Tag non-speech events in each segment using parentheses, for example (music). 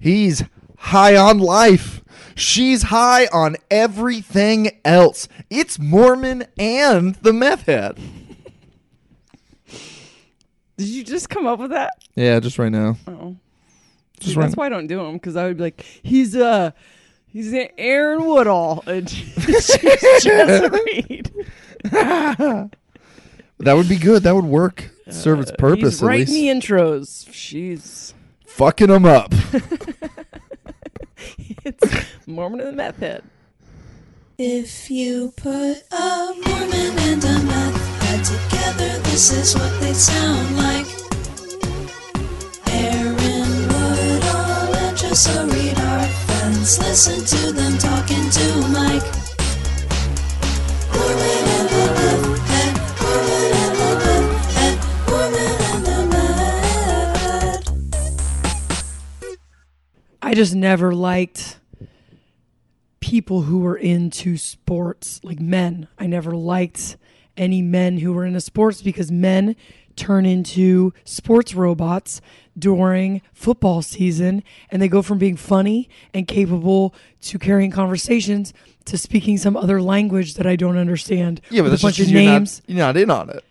He's high on life. She's high on everything else. It's Mormon and the meth head. Did you just come up with that? Yeah, just right now. Oh, Just See, right that's why I don't do them because I would be like, he's uh he's an Aaron Woodall (laughs) and she's just (laughs) Reed. That would be good. That would work. Serve its purpose Uh, He's writing the intros. She's Fucking them up. (laughs) it's Mormon and the Meth Head. If you put a Mormon and a meth head together, this is what they sound like. Aaron Woodall and Jessa Reed are friends. Listen to them talking to Mike. Mormon I just never liked people who were into sports, like men. I never liked any men who were into sports because men turn into sports robots during football season and they go from being funny and capable to carrying conversations to speaking some other language that I don't understand. Yeah, but with a bunch of you're names. Not, you're not in on it.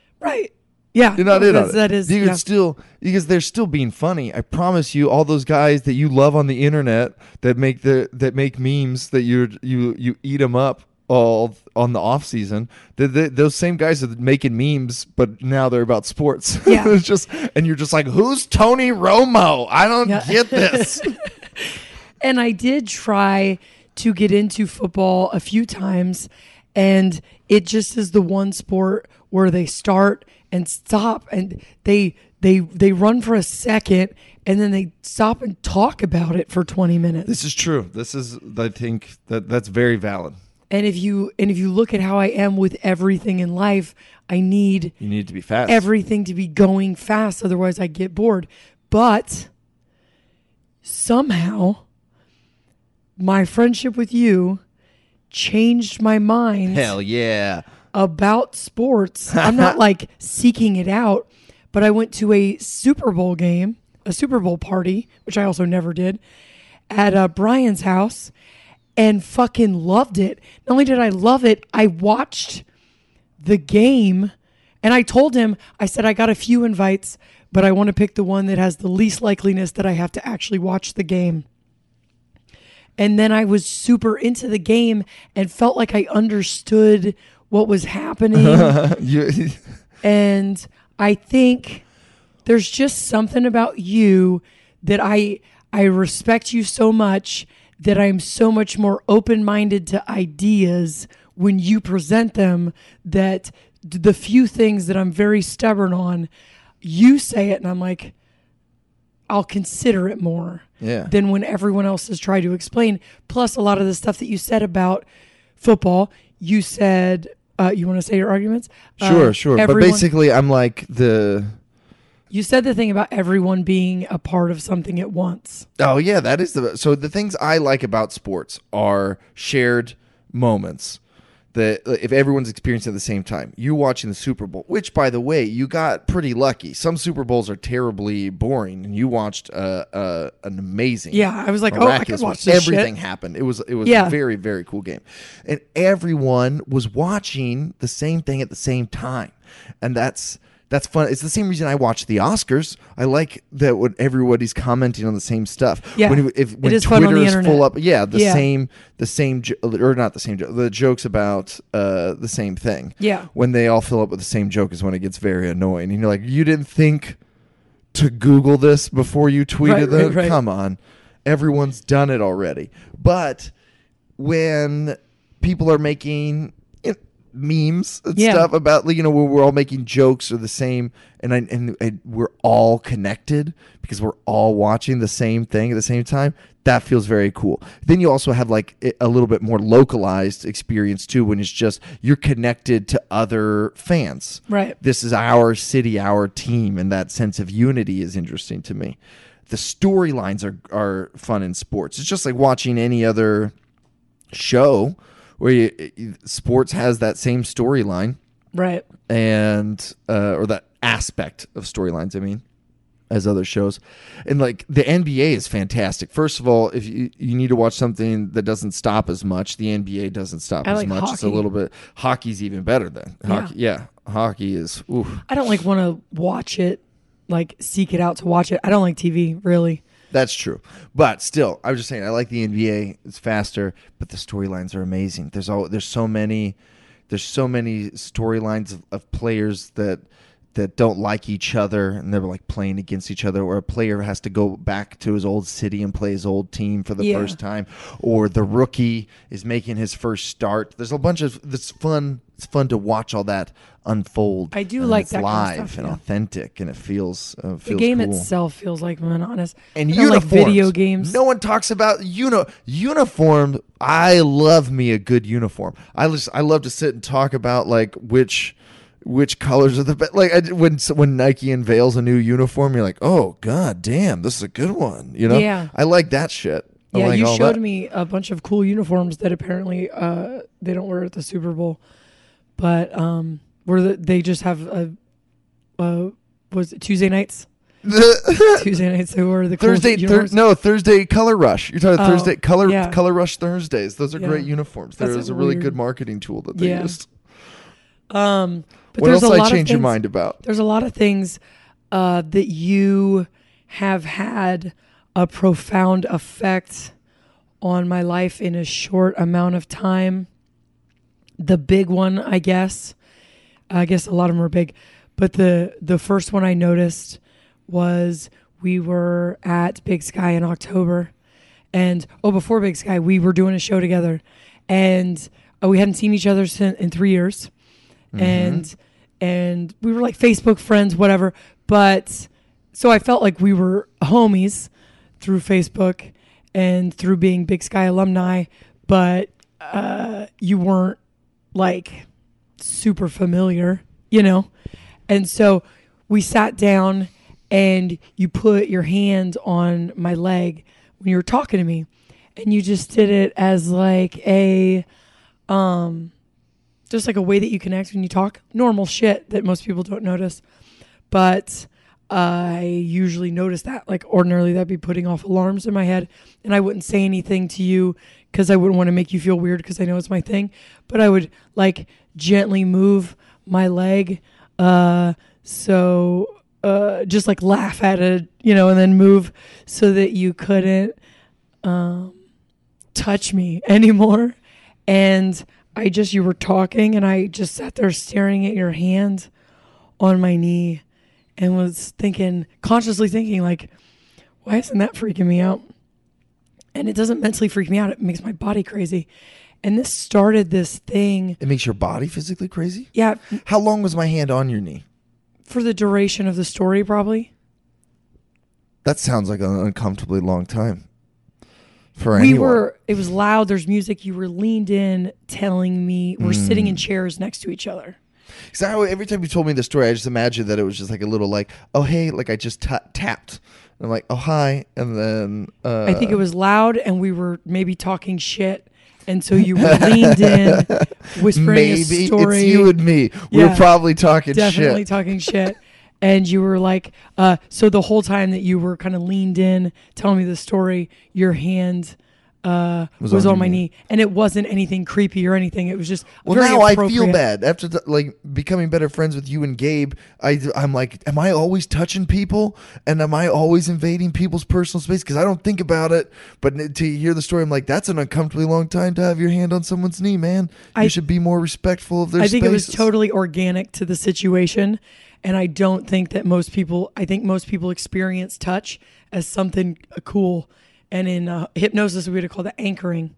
Yeah. You're not in on it. That is You yeah. could still because they're still being funny. I promise you, all those guys that you love on the internet that make the that make memes that you you you eat them up all on the off season. they they those same guys are making memes, but now they're about sports. (laughs) Yeah. it's just and you're just like, who's Tony Romo? I don't Yeah. get this. (laughs) (laughs) And I did try to get into football a few times, and it just is the one sport where they start and stop, and they they they run for a second, and then they stop and talk about it for twenty minutes. this is true. This is I think that that's very valid. And if you and if you look at how I am with everything in life, I need You need to be fast. everything to be going fast otherwise i get bored but somehow my friendship with you changed my mind Hell yeah. About sports i'm not (laughs) like seeking it out but i went to a super bowl game a super bowl party which i also never did at uh, brian's house and fucking loved it not only did i love it i watched the game and I told him, I said, I got a few invites, but I want to pick the one that has the least likeliness that I have to actually watch the game. And then I was super into the game and felt like I understood what was happening. (laughs) You, (laughs) and I think there's just something about you that I I respect you so much that I'm so much more open-minded to ideas when you present them that the few things that I'm very stubborn on you say it and I'm like I'll consider it more Yeah. than when everyone else has tried to explain plus a lot of the stuff that you said about football you said uh, you want to say your arguments sure, Uh, sure. But basically, I'm like the. you said the thing about everyone being a part of something at once. Oh yeah, that is the. So the things I like about sports are shared moments. That if everyone's experiencing at the same time, you watching the Super Bowl, which by the way, you got pretty lucky. Some Super Bowls are terribly boring, and you watched uh, uh, an amazing. Yeah, I was like, oh, I could watch this shit. Everything happened. It was it was Yeah. a very very cool game, and everyone was watching the same thing at the same time, and that's that's fun. It's the same reason I watch the Oscars. I like that when everybody's commenting on the same stuff. Yeah. when, if when It is fun Twitter on the is full up, yeah, the Yeah. same the same jo- or not the same joke, the jokes about uh, the same thing. Yeah. when they all fill up with the same joke is when it gets very annoying. And you're like, you didn't think to Google this before you tweeted Right, them? right, (laughs) right. Come on. Everyone's done it already. But when people are making memes and Yeah. stuff about like, you know where we're all making jokes or the same and I, and, and we're all connected because we're all watching the same thing at the same time that feels very cool then you also have like a little bit more localized experience too when it's just you're connected to other fans Right. this is our city our team and that sense of unity is interesting to me the storylines are are fun in sports it's just like watching any other show where you, sports has that same storyline Right. and uh, or that aspect of storylines. I mean, as other shows, and like the NBA is fantastic. First of all, if you you need to watch something that doesn't stop as much, the NBA doesn't stop I as like much. It's a little bit hockey's even better than hockey. Yeah, hockey is. Ooh, I don't like want to watch it, like seek it out to watch it. I don't like TV really. That's true. But still, I was just saying I like the NBA. It's faster, but the storylines are amazing. There's all there's so many there's so many storylines of, of players that that don't like each other and they're like playing against each other or a player has to go back to his old city and play his old team for the Yeah. first time or the rookie is making his first start there's a bunch of it's fun it's fun to watch all that unfold I do like that kind of live stuff, and yeah. authentic and it feels, uh, feels The game cool itself feels like monotonous. and don't like video games. No one talks about uni- uniform. I love me a good uniform. I just I love to sit and talk about like which which colors are the best. Like I, when when Nike unveils a new uniform, you're like, oh god damn, this is a good one. You know? Yeah. I like that shit. I Yeah, like you showed that. me a bunch of cool uniforms that apparently uh, they don't wear at the Super Bowl, but um, where the, they just have a, uh, was it Tuesday nights? (laughs) Tuesday nights they wear the cool Thursday, thir- no Thursday Color Rush. You're talking Oh, Thursday Color yeah. Color Rush Thursdays. Those are Yeah. great uniforms. There's a a really weird- good marketing tool that they Yeah. used. Um, but What there's else a I lot change of your things, mind about? There's a lot of things uh, that you have had a profound effect on my life in a short amount of time. The big one, I guess, I guess a lot of them are big, but the the first one I noticed was we were at Big Sky in October, and oh, before Big Sky, we were doing a show together, and uh, we hadn't seen each other in three years, and and we were like Facebook friends, whatever. But so I felt like we were homies through Facebook and through being Big Sky alumni, but uh, you weren't like super familiar, you know? And so we sat down and you put your hand on my leg when you were talking to me and you just did it as like a um just like a way that you connect when you talk. Normal shit that most people don't notice. But i usually notice that. Like ordinarily that'd be putting off alarms in my head. And i wouldn't say anything to you because i wouldn't want to make you feel weird because i know it's my thing. But i would like gently move my leg uh so uh just like laugh at it you know and then move so that you couldn't um touch me (laughs) anymore. And i just you were talking and i just sat there staring at your hand on my knee and was thinking consciously thinking like why isn't that freaking me out? And it doesn't mentally freak me out. It makes my body crazy. And this started this thing. It makes your body physically crazy. yeah. How long was my hand on your knee? for the duration of the story probably. That sounds like an uncomfortably long time for we anyone. were it was loud there's music you were leaned in telling me we're sitting in chairs next to each other 'Cause I- every time you told me the story, I just imagined that it was just like a little like, oh hey, like I just ta tapped. And I'm like, oh hi, and then uh, I think it was loud and we were maybe talking shit. And so you were leaned in, (laughs) whispering maybe a story. it's you and me. We Yeah. We're probably talking definitely shit. talking shit. (laughs) And you were like, uh, so the whole time that you were kind of leaned in, telling me the story, your hand uh, was, Was on on, my knee. knee. and it wasn't anything creepy or anything. It was just well, now I feel bad after th- like becoming better friends with you and Gabe. I I'm like, am I always touching people and am I always invading people's personal space? Because I don't think about it, but to hear the story, I'm like, that's an uncomfortably long time to have your hand on someone's knee, man. You I- should be more respectful of their. I think it was totally organic to the situation. And I don't think that most people, I think most people experience touch as something uh, cool. And in uh, hypnosis, we would call it anchoring.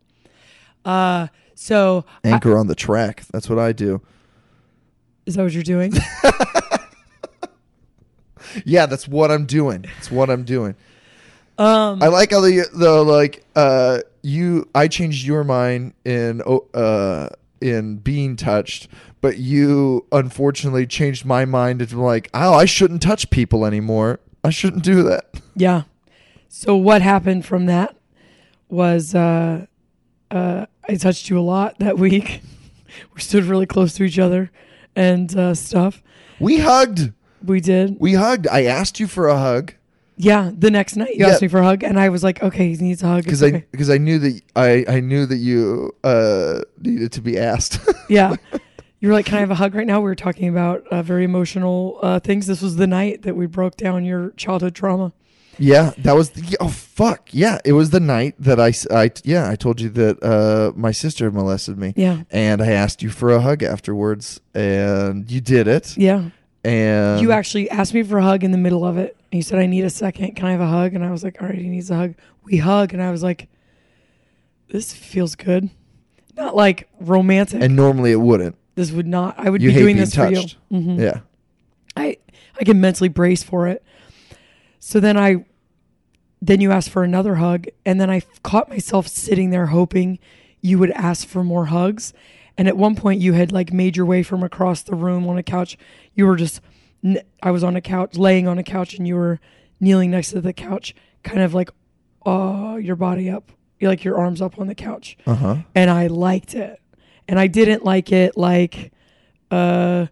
Uh, So I- Anchor on the track. That's what I do. is that what you're doing? (laughs) Yeah, that's what I'm doing. That's what I'm doing. um, I like how the the like uh you I changed your mind in oh, uh in being touched, but you unfortunately changed my mind into like, oh, I shouldn't touch people anymore. I shouldn't do that. Yeah. So what happened from that was uh, uh, I touched you a lot that week. (laughs) we stood really close to each other and uh, stuff. We hugged. We did. We hugged. I asked you for a hug Yeah. The next night you Yeah. asked me for a hug, and I was like, okay, he needs a hug. because I okay. because I knew that I I knew that you uh needed to be asked. (laughs) yeah. You were like, can I have a hug right now? We were talking about uh, very emotional uh, things. This was the night that we broke down your childhood trauma. Yeah, that was the, oh fuck yeah! It was the night that I, I- yeah I told you that uh, my sister molested me. Yeah. and I asked you for a hug afterwards, and you did it. Yeah. And you actually asked me for a hug in the middle of it. And you said, I need a second. Can I have a hug? And I was like, all right, he needs a hug. We hug. And I was like, this feels good. Not like romantic. and normally it wouldn't. this would not, I would You be doing this touched. for you. Mhm. Yeah, I, I can mentally brace for it. So then I, then you asked for another hug. And then I caught myself sitting there hoping you would ask for more hugs. And at one point, you had like made your way from across the room on a couch. You were just, I was on a couch, laying on a couch, and you were kneeling next to the couch, kind of like, uh, your body up, like your arms up on the couch. uh huh. And I liked it. And I didn't like it like, uh,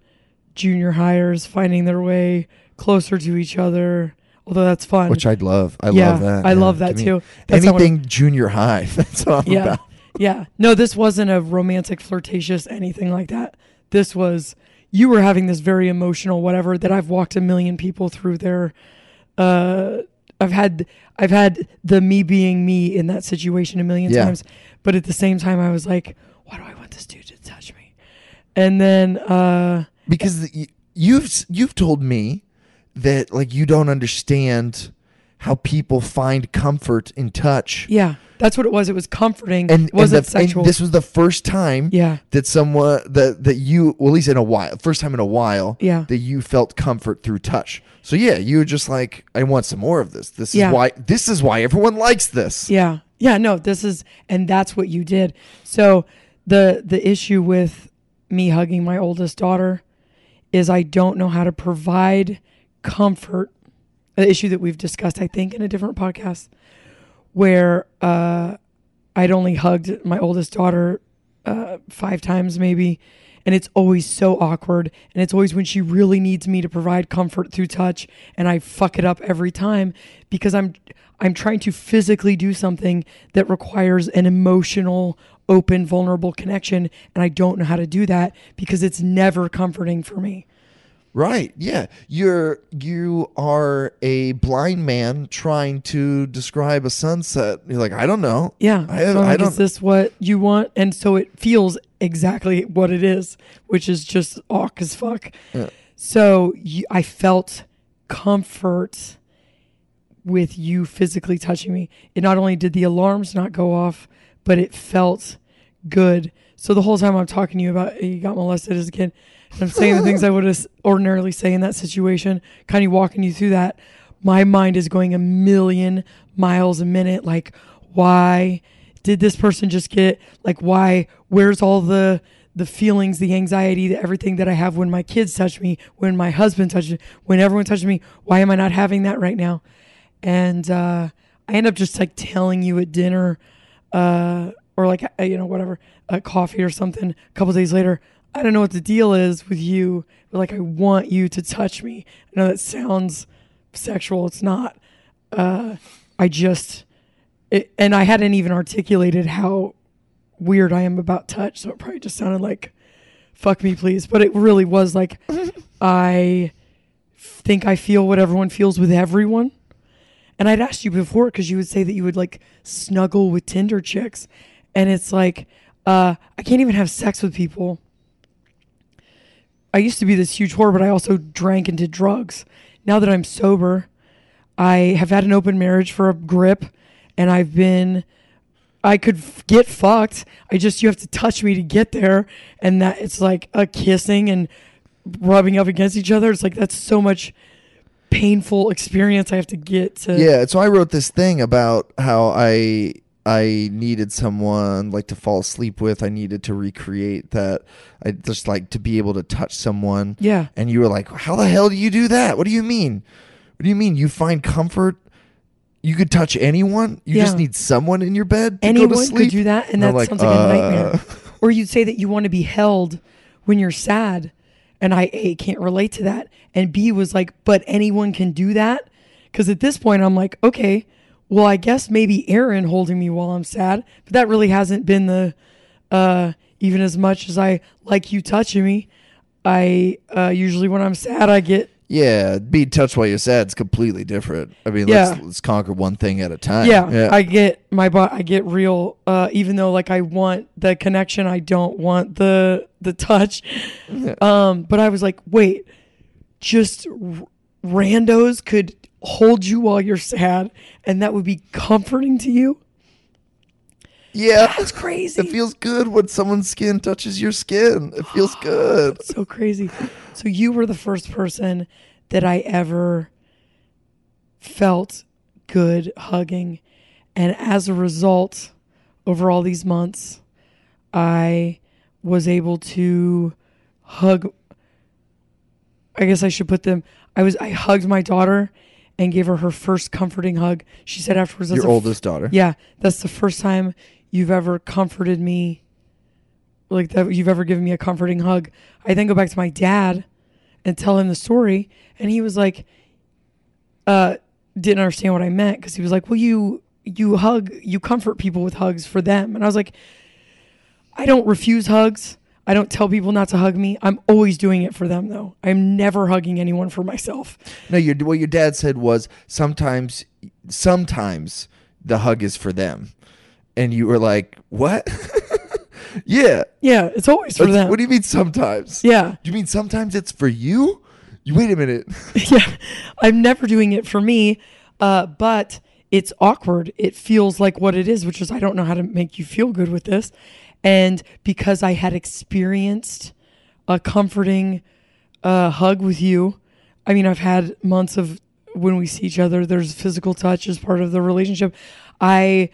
junior hires finding their way closer to each other. Although that's fun. Which I'd love. I yeah, love that. I love that Give too. That's Anything junior high. (laughs) That's what I'm yeah. about. Yeah. No, this wasn't a romantic, flirtatious, anything like that. This was you were having this very emotional whatever that I've walked a million people through their uh I've had I've had the me being me in that situation a million Yeah. times. But at the same time I was like, why do I want this dude to touch me? And then uh because the, you've you've told me that like you don't understand how people find comfort in touch. yeah, that's what it was. It was comforting. And, it wasn't and, the, and sexual. this was the first time yeah. that someone that that you well at least in a while first time in a while Yeah. that you felt comfort through touch so yeah you were just like i want some more of this this Yeah. is why this is why everyone likes this Yeah. Yeah, no, this is and that's what you did. So the the issue with me hugging my oldest daughter is I don't know how to provide comfort. The issue that we've discussed I think in a different podcast where uh I'd only hugged my oldest daughter uh 5 times maybe and it's always so awkward and it's always when she really needs me to provide comfort through touch and I fuck it up every time because I'm I'm trying to physically do something that requires an emotional open vulnerable connection and I don't know how to do that because it's never comforting for me. Right yeah you're you are a blind man trying to describe a sunset you're like i don't know Yeah. I- so I'm I don't- is this what you want? And so it feels exactly what it is, which is just awk as fuck. Yeah. So you, I felt comfort with you physically touching me. It not only did the alarms not go off, but it felt good. So the whole time I'm talking to you about you got molested as a kid, I'm saying the things I would ordinarily say in that situation, kind of walking you through that. My mind is going a million miles a minute. Like, why did this person just get? Like, why? Where's all the the feelings, the anxiety, the everything that I have when my kids touch me, when my husband touches, when everyone touches me? Why am I not having that right now? And uh, I end up just like telling you at dinner, uh, or like you know whatever, a coffee or something. A couple days later, I don't know what the deal is with you, but like I want you to touch me. I know that sounds sexual. It's not. Uh, I just, it, and I hadn't even articulated how weird I am about touch, so it probably just sounded like "fuck me, please." But it really was like (laughs) I think I feel what everyone feels with everyone. And I'd asked you before because you would say that you would like snuggle with Tinder chicks, and it's like uh, I can't even have sex with people. I used to be this huge whore, but I also drank and did drugs. Now that I'm sober, I have had an open marriage for a grip, and I've been I could f- get fucked. I just you have to touch me to get there, and that it's like a kissing and rubbing up against each other. It's like that's so much painful experience I have to get to. Yeah, so I wrote this thing about how I I needed someone like to fall asleep with. I needed to recreate that. I just like to be able to touch someone. Yeah. And you were like, "How the hell do you do that? What do you mean? What do you mean? You find comfort? You could touch anyone? You just need someone in your bed to Anyone go to could sleep? do that, and And that like, sounds like a nightmare. uh, Or you'd say that you want to be held when you're sad, and I A can't relate to that, and B was like, but anyone can do that, because at this point I'm like, okay, well I guess maybe Aaron holding me while I'm sad, but that really hasn't been the, uh, even as much as I like you touching me. I uh, usually when I'm sad I get Yeah, being touched while you're sad is completely different. I mean, Yeah. let's let's conquer one thing at a time. yeah, I get my bo- I get real. Uh, even though like I want the connection, I don't want the the touch. Um, but I was like, wait, just r- randos could hold you while you're sad, and that would be comforting to you. yeah. That's crazy. It feels good when someone's skin touches your skin. It feels (gasps) good. so crazy. So you were the first person that I ever felt good hugging. And as a result, over all these months, I was able to hug I guess I should put them I was I hugged my daughter and gave her her first comforting hug. She said afterwards that's Your the f- oldest daughter. yeah, that's the first time you've ever comforted me, like that you've ever given me a comforting hug. I then go back to my dad and tell him the story, and he was like, uh, didn't understand what I meant because he was like, well, you you hug, you comfort people with hugs for them, and I was like, I don't refuse hugs. I don't tell people not to hug me. I'm always doing it for them though. I'm never hugging anyone for myself. No, your what your dad said was sometimes sometimes the hug is for them. And you were like, "What?" (laughs) yeah. Yeah, it's always for That's- them. What do you mean sometimes? yeah. Do you mean sometimes it's for you? You wait a minute. (laughs) (laughs) yeah, I'm never doing it for me, uh, but it's awkward. It feels like what it is, which is I don't know how to make you feel good with this. And because I had experienced a comforting uh, hug with you, I mean, I've had months of when we see each other, there's physical touch as part of the relationship. I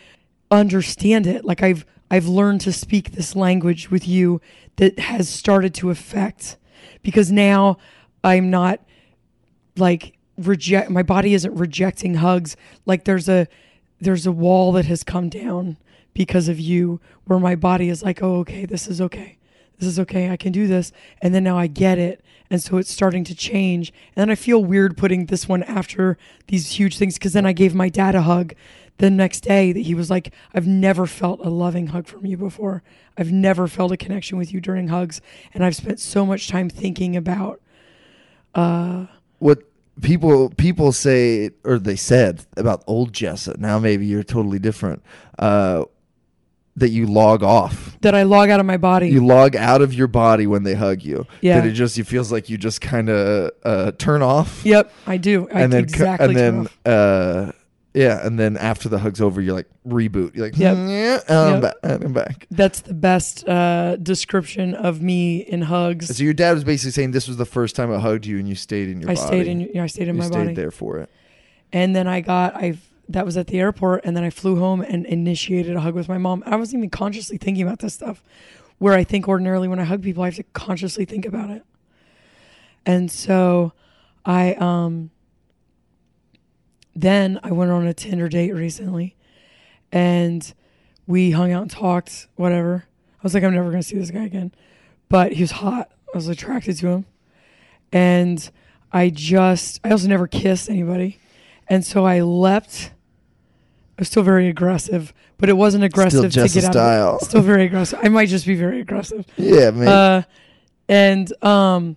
understand it. Like I've I've learned to speak this language with you that has started to affect because now I'm not like reject my body isn't rejecting hugs like there's a there's a wall that has come down because of you where my body is like oh okay this is okay. This is okay. I can do this. And then now i get it. And so it's starting to change. And then i feel weird putting this one after these huge things because then i gave my dad a hug the next day that he was like i've never felt a loving hug from you before. I've never felt a connection with you during hugs. And i've spent so much time thinking about what people people say or they said about old Jessa. Now maybe you're totally different. Uh, that you log off. that i log out of my body You log out of your body when they hug you. Yeah. That it just it feels like you just kind of uh, turn off. Yep, I do. I and then exactly and then uh yeah, and then after the hug's over, you're like reboot. You're like, Yep. yeah, I'm Yep. back. I'm back. That's the best uh, description of me in hugs. So your dad was basically saying this was the first time I hugged you, and you stayed in your I body. stayed in. I stayed in you my stayed body. Stayed there for it. And then I got. I that was at the airport, and then I flew home and initiated a hug with my mom. I wasn't even consciously thinking about this stuff. Where I think ordinarily when I hug people, I have to consciously think about it. And so, I um. Then I went on a Tinder date recently, and we hung out and talked. Whatever. I was like, I'm never gonna see this guy again, but he was hot. I was attracted to him, and I just. I also never kissed anybody, and so I leapt. I was still very aggressive, but it wasn't aggressive to get out style. of it. Still very aggressive. I might just be very aggressive. Yeah, man. Uh, and um,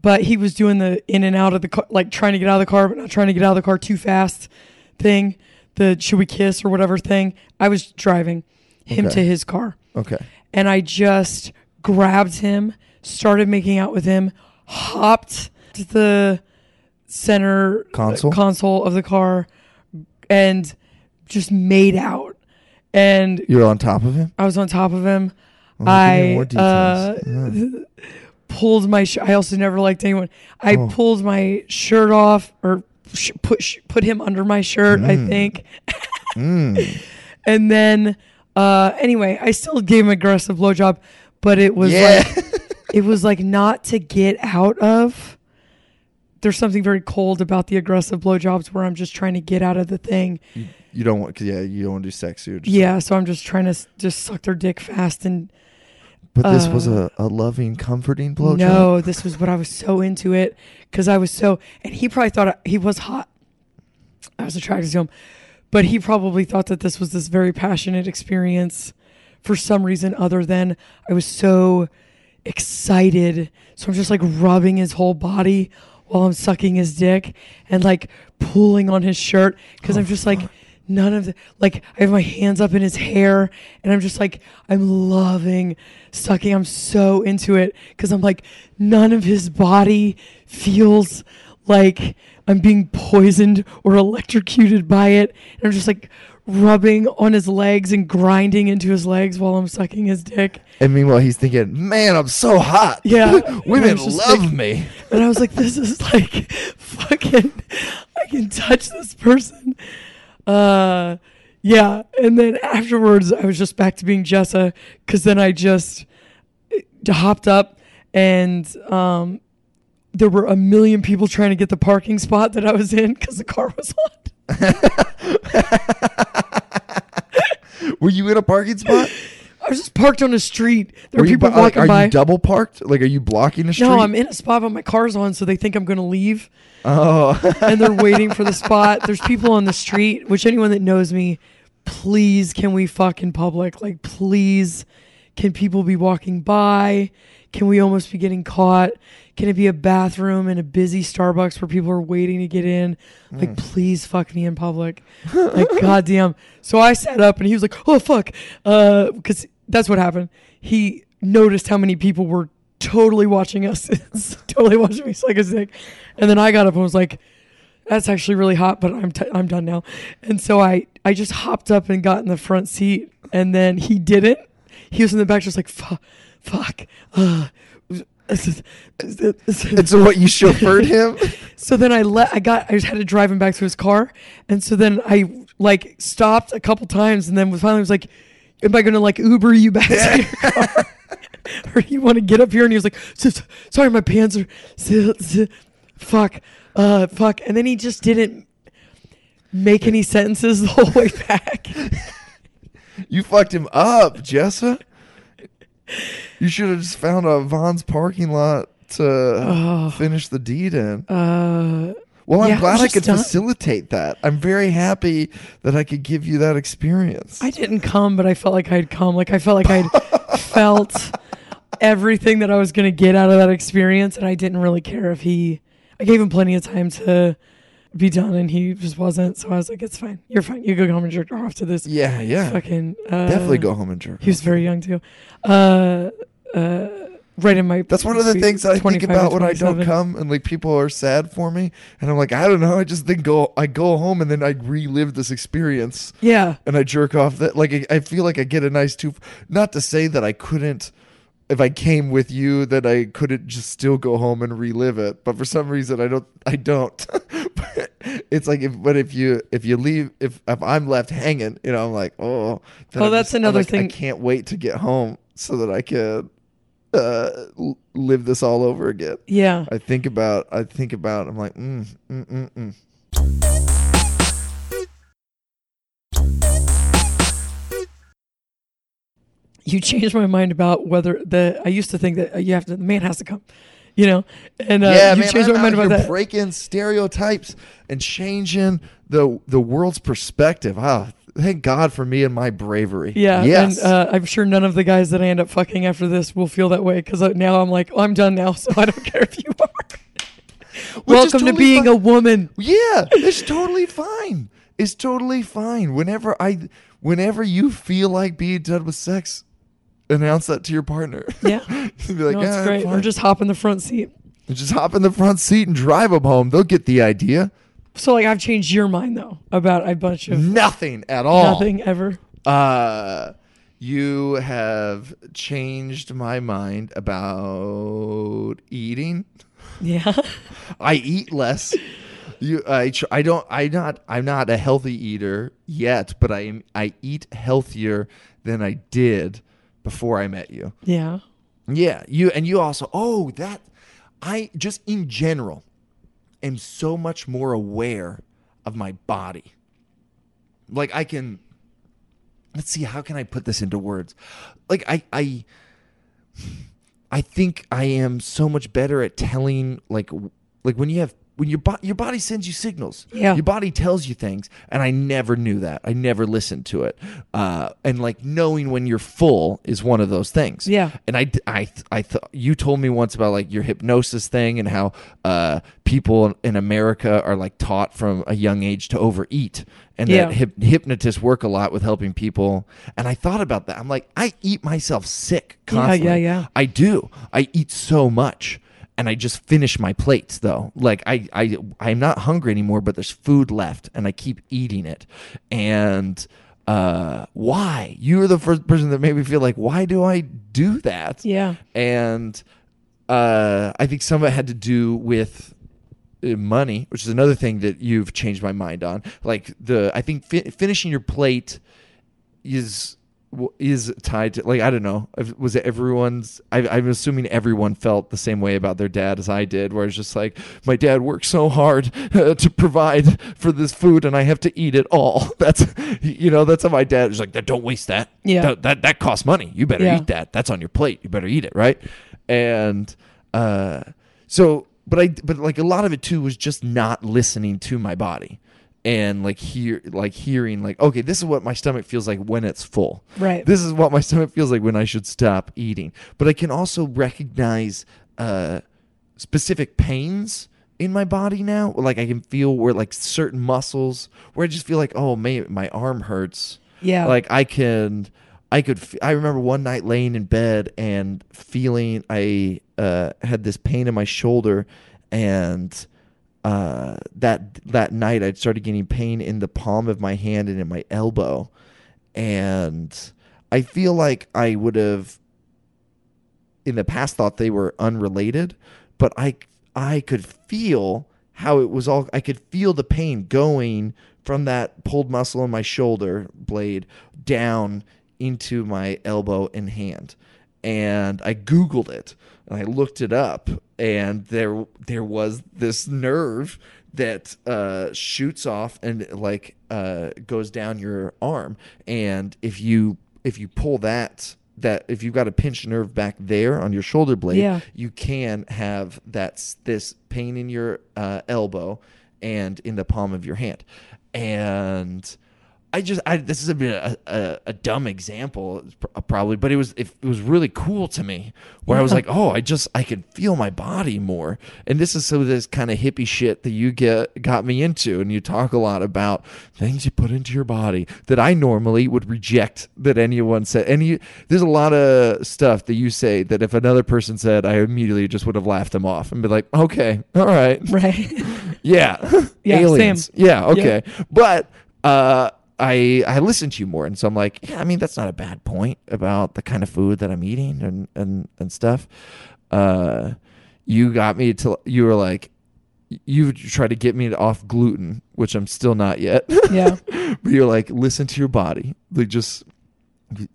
but he was doing the in and out of the car, like trying to get out of the car, but not trying to get out of the car too fast thing. The should we kiss or whatever thing. I was driving him Okay. to his car, okay. and I just grabbed him, started making out with him, hopped to the center Console? console of the car, and just made out. and You're on top of him. I was on top of him. Oh, give me I more uh, details. (laughs) Pulled my. Sh- I also never liked anyone. I Oh. pulled my shirt off or sh- put sh- put him under my shirt. I Mm. think, (laughs) Mm. (laughs) and then uh, anyway, I still gave him aggressive blowjob, but it was Yeah. like it was like not to get out of. There's something very cold about the aggressive blowjobs where I'm just trying to get out of the thing. You, you don't want, cause yeah, you don't want to do sex. You're just, Yeah, so I'm just trying to s- just suck their dick fast and But this was Uh, a, a loving, comforting blowjob. No, this was what I was so into it because I was so, and he probably thought I, he was hot. I was attracted to him, but he probably thought that this was this very passionate experience for some reason other than I was so excited. So I'm just like rubbing his whole body while I'm sucking his dick and like pulling on his shirt because I'm just like none of the like I have my hands up in his hair and I'm just like I'm loving sucking. I'm so into it because I'm like none of his body feels like I'm being poisoned or electrocuted by it. And I'm just like rubbing on his legs and grinding into his legs while I'm sucking his dick. And meanwhile, he's thinking, "Man, I'm so hot. Yeah. (laughs) Women love like- me." And I was like, this is like (laughs) fucking, I can touch this person. Uh, yeah. And then afterwards, I was just back to being Jessa because then I just eh, hopped up and um, there were a million people trying to get the parking spot that I was in because the car was hot. (laughs) Were you in a parking spot? (laughs) I was just parked on a street. There Were were people bu- like, walking are by. you double parked? Like, are you blocking the street? no, I'm in a spot, but my car's on, so they think I'm going to leave. Oh, and they're waiting for the (laughs) spot. There's people on the street, which anyone that knows me, please can we fuck in public? Like, please, can people be walking by? Can we almost be getting caught? Can it be a bathroom in a busy Starbucks where people are waiting to get in? Like, mm. please fuck me in public. (laughs) like, goddamn. So I sat up and he was like, oh, fuck. Uh, because that's what happened. He noticed how many people were totally watching us, (laughs) totally watching me suck his dick. And then I got up and was like, that's actually really hot, but I'm, t- I'm done now. And so I, I just hopped up and got in the front seat. And then he didn't. He was in the back just like, fuck, fuck. Uh, (laughs) and so what? You chauffeured him? (laughs) so then I let I got I just had to drive him back to his car, and so then I like stopped a couple times, and then was finally was like, "Am I going to like Uber you back to your car, (laughs) or you want to get up here?" And he was like, "S- s- "Sorry, my pants are fuck, uh, fuck," and then he just didn't make any sentences the whole way back. You fucked him up, Jessa. You should have just found a Vons parking lot to finish the deed in. Uh, Well, I'm yeah, glad I could done. facilitate that. I'm very happy that I could give you that experience. I didn't come, but I felt like I'd come. Like I felt like I'd (laughs) felt everything that I was going to get out of that experience, and I didn't really care if he. I gave him plenty of time to be done, and he just wasn't. So I was like, "It's fine. You're fine. You go home and jerk off to this yeah, yeah. fucking." Uh, Definitely go home and jerk. He was very young too. Uh, uh, right in my. That's one of the things I think about when I don't come and like people are sad for me and I'm like I don't know I just think go I go home and then I relive this experience. Yeah, and I jerk off that like I, I feel like I get a nice two not to say that I couldn't if I came with you that I couldn't just still go home and relive it but for some reason I don't I don't. (laughs) But it's like if but if you if you leave if if I'm left hanging you know I'm like oh Oh, that's I'm another like, I can't wait to get home so that I can uh, live this all over again. yeah. I think about, I think about, I'm like, mm, mm, mm, mm. You changed my mind about whether the. I used to think that you have to. The man has to come. You know, and uh, yeah, you man, changed I'm my mind about that. breaking stereotypes and changing the the world's perspective. Ah, thank God for me and my bravery. Yeah, yes. and uh, I'm sure none of the guys that I end up fucking after this will feel that way because now I'm like, oh, I'm done now, so I don't (laughs) care if you are. (laughs) Welcome to being fine. a woman. Yeah, (laughs) it's totally fine. It's totally fine. Whenever I, whenever you feel like being done with sex, announce that to your partner. Yeah, Be like, no, it's "Ah, great. Or just hop in the front seat. just hop in the front seat and drive them home. They'll get the idea. So like, I've changed your mind though about a bunch of Nothing at all. nothing ever. Uh, you have changed my mind about eating. Yeah. (laughs) I eat less. You, I, tr- I don't, I not, I'm not a healthy eater yet, but I am, I eat healthier than I did before I met you. Yeah. Yeah, you and you also. Oh, that I just in general am so much more aware of my body. Like I can let's see how can I put this into words? Like I I I think I am so much better at telling like like when you have when your bo- your body sends you signals. Yeah. Your body tells you things and I never knew that. I never listened to it. Uh and like knowing when you're full is one of those things. Yeah. And I I I thought you told me once about like your hypnosis thing and how uh people in America are like taught from a young age to overeat and Yeah. that hyp- hypnotists work a lot with helping people. And I thought about that. I'm like, I eat myself sick Yeah, yeah, yeah. I do. I eat so much. And I just finish my plates though. Like I, I I'm not hungry anymore, but there's food left and I keep eating it. And uh why? You were the first person that made me feel like, why do I do that? Yeah. And uh I think some of it had to do with uh, money, which is another thing that you've changed my mind on. Like the, I think fi- finishing your plate is is tied to like I don't know. If- Was it everyone's? I, I'm assuming everyone felt the same way about their dad as I did, where it's just like my dad worked so hard (laughs) uh, to provide for this food, and I have to eat it all. (laughs) That's you know that's how my dad was like. Don't waste that. Yeah. that that, that costs money. You better Yeah. eat that. That's on your plate. You better eat it, right? And uh, so, but I, but like a lot of it too was just not listening to my body and like hear, like hearing, like okay, this is what my stomach feels like when it's full. Right. This is what my stomach feels like when I should stop eating. But I can also recognize uh, specific pains in my body now. Like I can feel where like certain muscles where I just feel like oh, may, my arm hurts. Yeah. Like I can, I could. f- I remember one night laying in bed and feeling I uh, had this pain in my shoulder, and uh, that that night I started getting pain in the palm of my hand and in my elbow, and I feel like I would have in the past thought they were unrelated, but I I could feel how it was all I could feel the pain going from that pulled muscle in my shoulder blade down into my elbow and hand. And I googled it and I looked it up and there there was this nerve that uh, shoots off and like uh, goes down your arm and if you if you pull that that if you've got a pinched nerve back there on your shoulder blade Yeah. you can have that this pain in your uh, elbow and in the palm of your hand and I just I this is a bit a, a, a dumb example probably but it was it, was really cool to me where I was like oh I just I could feel my body more and this is some of this kind of hippie shit that you get got me into and you talk a lot about things you put into your body that I normally would reject that anyone said and you there's a lot of stuff that you say that if another person said I immediately just would have laughed them off and be like okay (laughs) all right Right. (laughs) yeah. (laughs) Yeah, Aliens. same. Yeah, okay. But uh I I listen to you more and so I'm like, yeah, I mean that's not a bad point about the kind of food that I'm eating and and and stuff. Uh you got me to you were like you tried to get me off gluten, which I'm still not yet. yeah. (laughs) but you're like listen to your body. Like just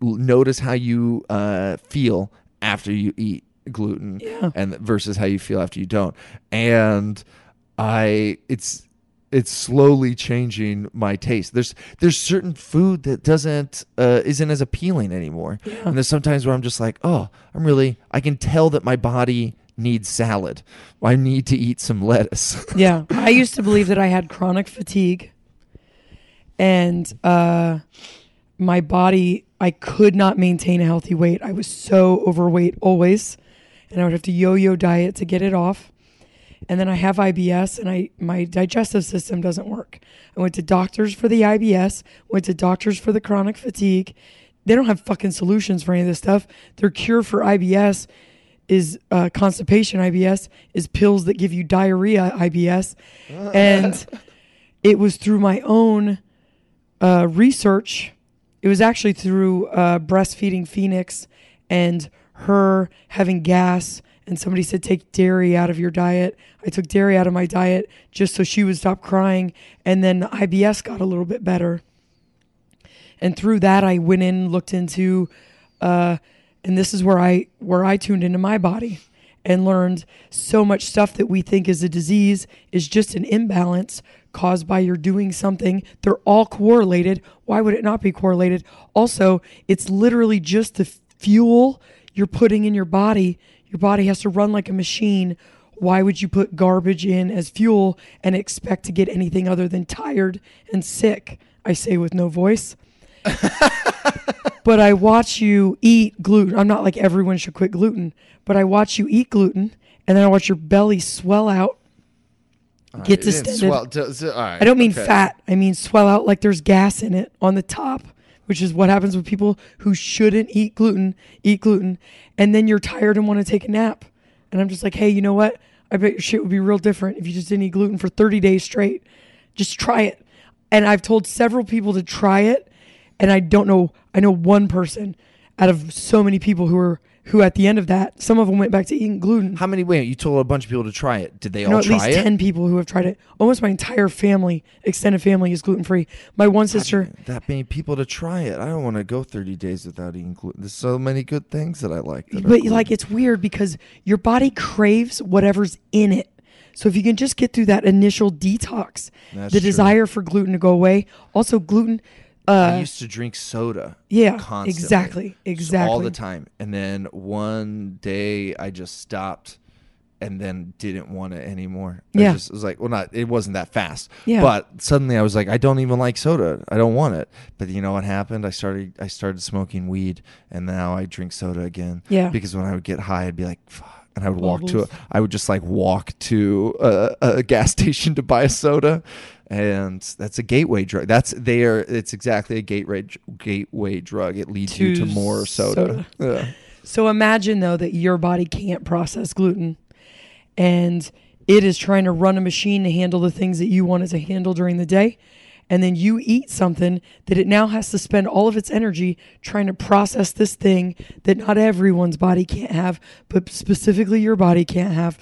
notice how you uh feel after you eat gluten Yeah. and versus how you feel after you don't. And I it's it's slowly changing my taste. There's there's certain food that doesn't uh, isn't as appealing anymore. And there's sometimes where I'm just like, oh, I'm really I can tell that my body needs salad. I need to eat some lettuce. (laughs) Yeah. I used to believe that I had chronic fatigue and uh my body I could not maintain a healthy weight. I was so overweight always and I would have to yo-yo diet to get it off. And then I have IBS and I my digestive system doesn't work. I went to doctors for the IBS, went to doctors for the chronic fatigue. They don't have fucking solutions for any of this stuff. Their cure for IBS is uh, constipation IBS is pills that give you diarrhea IBS, (laughs) and it was through my own uh, research it was actually through uh, breastfeeding Phoenix and her having gas. And somebody said, take dairy out of your diet. I took dairy out of my diet just so she would stop crying. And then IBS got a little bit better. And through that, I went in, looked into, uh, and this is where I where I tuned into my body and learned so much stuff that we think is a disease is just an imbalance caused by you're doing something. They're all correlated. Why would it not be correlated? Also, it's literally just the fuel you're putting in your body. Your body has to run like a machine. Why would you put garbage in as fuel and expect to get anything other than tired and sick? I say with no voice. (laughs) but I watch you eat gluten. I'm not like everyone should quit gluten, but I watch you eat gluten and then I watch your belly swell out, All get right, distended. swell- d- d- all right, I don't mean okay. fat. I mean swell out like there's gas in it on the top, which is what happens with people who shouldn't eat gluten, eat gluten, and then you're tired and want to take a nap. And I'm just like, hey, you know what? I bet your shit would be real different if you just didn't eat gluten for 30 days straight. Just try it. And I've told several people to try it, and I don't know. I know one person out of so many people who are who at the end of that, some of them went back to eating gluten. How many? Wait, you told a bunch of people to try it. Did they I all know at try least it? 10 people who have tried it. Almost my entire family, extended family, is gluten free. My one sister, that many people to try it. I don't want to go 30 days without eating gluten. There's so many good things that I like. that but like it's weird because your body craves whatever's in it. So if you can just get through that initial detox, That's the true. desire for gluten to go away. Also, gluten. I Uh, used to drink soda. yeah, constantly, exactly, just all the time. And then one day I just stopped, and then didn't want it anymore. I Yeah. just was like, well, not it wasn't that fast. Yeah. But suddenly I was like, I don't even like soda. I don't want it. But you know what happened? I started I started smoking weed, and now I drink soda again. Yeah. Because when I would get high, I'd be like, fuck. And I would walk to a. I would just like walk to a, a gas (laughs) station to buy a soda, and that's a gateway drug. That's there. It's exactly a gateway gateway drug. It leads you to To more soda. Yeah. So imagine though that your body can't process gluten and it is trying to run a machine to handle the things that you want it to handle during the day. And then you eat something that it now has to spend all of its energy trying to process this thing that not everyone's body can't have, but specifically your body can't have.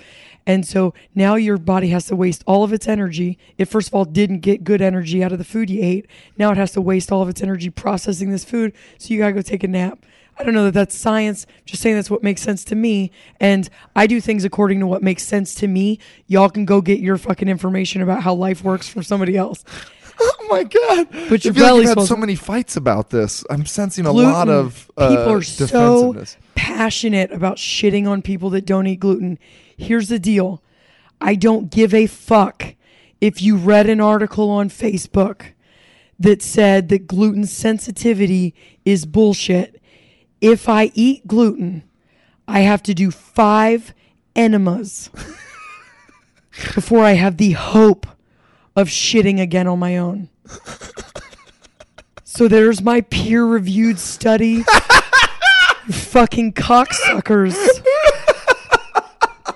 And so now your body has to waste all of its energy. It first of all didn't get good energy out of the food you ate. Now it has to waste all of its energy processing this food. So you got to go take a nap. I don't know that that's science. Just saying that's what makes sense to me. And I do things according to what makes sense to me. Y'all can go get your fucking information about how life works from somebody else. (laughs) Oh my god! But your feel like you've had so many fights about this. I'm sensing a Gluten, lot of uh, people are so passionate about shitting on people that don't eat gluten. Here's the deal. I don't give a fuck if you read an article on Facebook that said that gluten sensitivity is bullshit. If I eat gluten, I have to do five enemas (laughs) before I have the hope of shitting again on my own. So there's my peer reviewed study. (laughs) Fucking cocksuckers.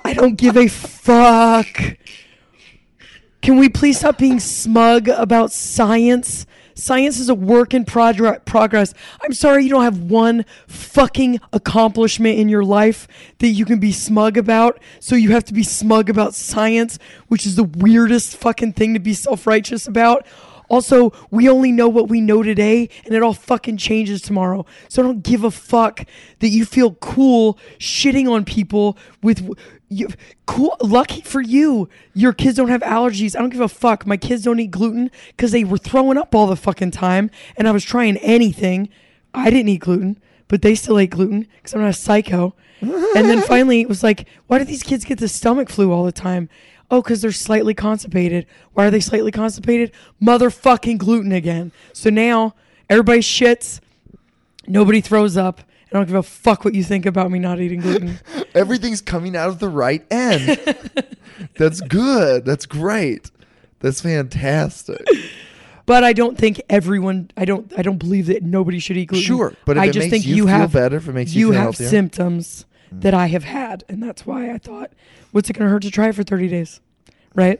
I don't give a fuck. Can we please stop being smug about science? Science is a work in progr- progress. I'm sorry you don't have one fucking accomplishment in your life that you can be smug about. So you have to be smug about science, which is the weirdest fucking thing to be self righteous about. Also, we only know what we know today, and it all fucking changes tomorrow. So I don't give a fuck that you feel cool shitting on people with you. Cool, lucky for you, your kids don't have allergies. I don't give a fuck. My kids don't eat gluten because they were throwing up all the fucking time, and I was trying anything. I didn't eat gluten, but they still ate gluten because I'm not a psycho. and then (laughs) finally, it was like, why do these kids get the stomach flu all the time? Oh, because they're slightly constipated. Why are they slightly constipated? Motherfucking gluten again. So now everybody shits. Nobody throws up. I don't give a fuck what you think about me not eating gluten. (laughs) Everything's coming out of the right end. (laughs) That's good. That's great. That's fantastic. but I don't think everyone. I don't. I don't believe that nobody should eat gluten. Sure, but if I it just makes think you you feel have better, if it makes you feel have healthier. symptoms mm. that I have had, and that's why I thought, what's it going to hurt to try it for thirty days, right?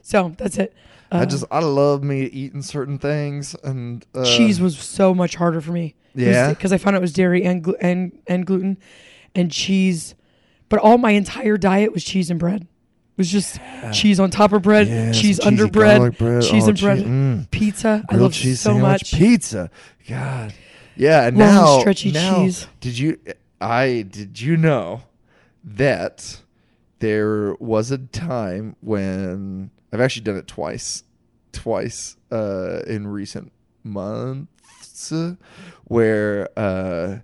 So that's it. I just I love me eating certain things and uh, cheese was so much harder for me. Yeah? because I found out it was dairy and glu- and and gluten, and cheese. But all my entire diet was cheese and bread. It was just cheese on top of bread, Yeah, cheese some under cheesy bread, garlic bread. cheese Oh, and bread, mm. pizza. I grilled love cheese so sandwich, much. pizza. God, yeah. And Long, now, stretchy now, cheese. Did you? I did you know that there was a time when I've actually done it twice, twice uh, in recent months, where uh,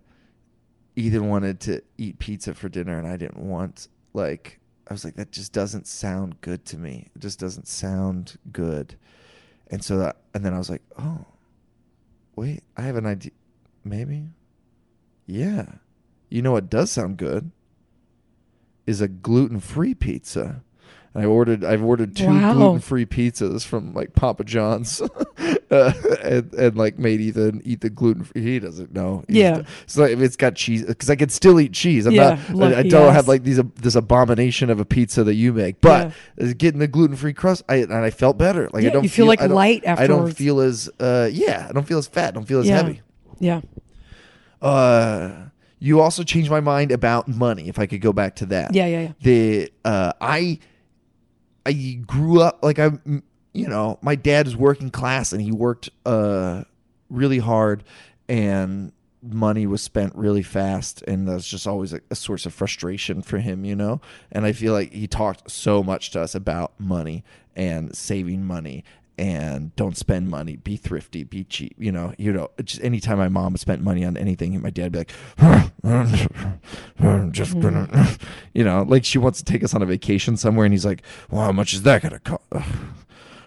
Ethan wanted to eat pizza for dinner and I didn't want like I was like that just doesn't sound good to me. It just doesn't sound good. And so that and then I was like, "Oh. Wait, I have an idea. Maybe? Yeah. You know what does sound good? Is a gluten-free pizza." I ordered. I've ordered two Wow. gluten-free pizzas from like Papa John's, (laughs) uh, and, and like made Ethan eat the gluten-free. He doesn't know. He's Yeah. so if it's got cheese, because I could still eat cheese. I'm Yeah, not. I, I don't ass. have like these this abomination of a pizza that you make. But uh, getting the gluten-free crust, I and I felt better. Like I don't you feel like I don't- light I don't feel as uh yeah. I don't feel as fat. I don't feel as yeah, heavy. yeah. Uh, you also changed my mind about money. If I could go back to that. Yeah, yeah, yeah. The uh, I I grew up like I, you know, my dad is working class and he worked uh really hard, and money was spent really fast, and that's just always a, a source of frustration for him, you know. And I feel like he talked so much to us about money and saving money and don't spend money, be thrifty, be cheap. You know, you know. Just anytime my mom spent money on anything, my dad would be like, "I'm (laughs) just gonna," (laughs) you know, like she wants to take us on a vacation somewhere, and he's like, "Well, how much is that gonna cost?" (sighs)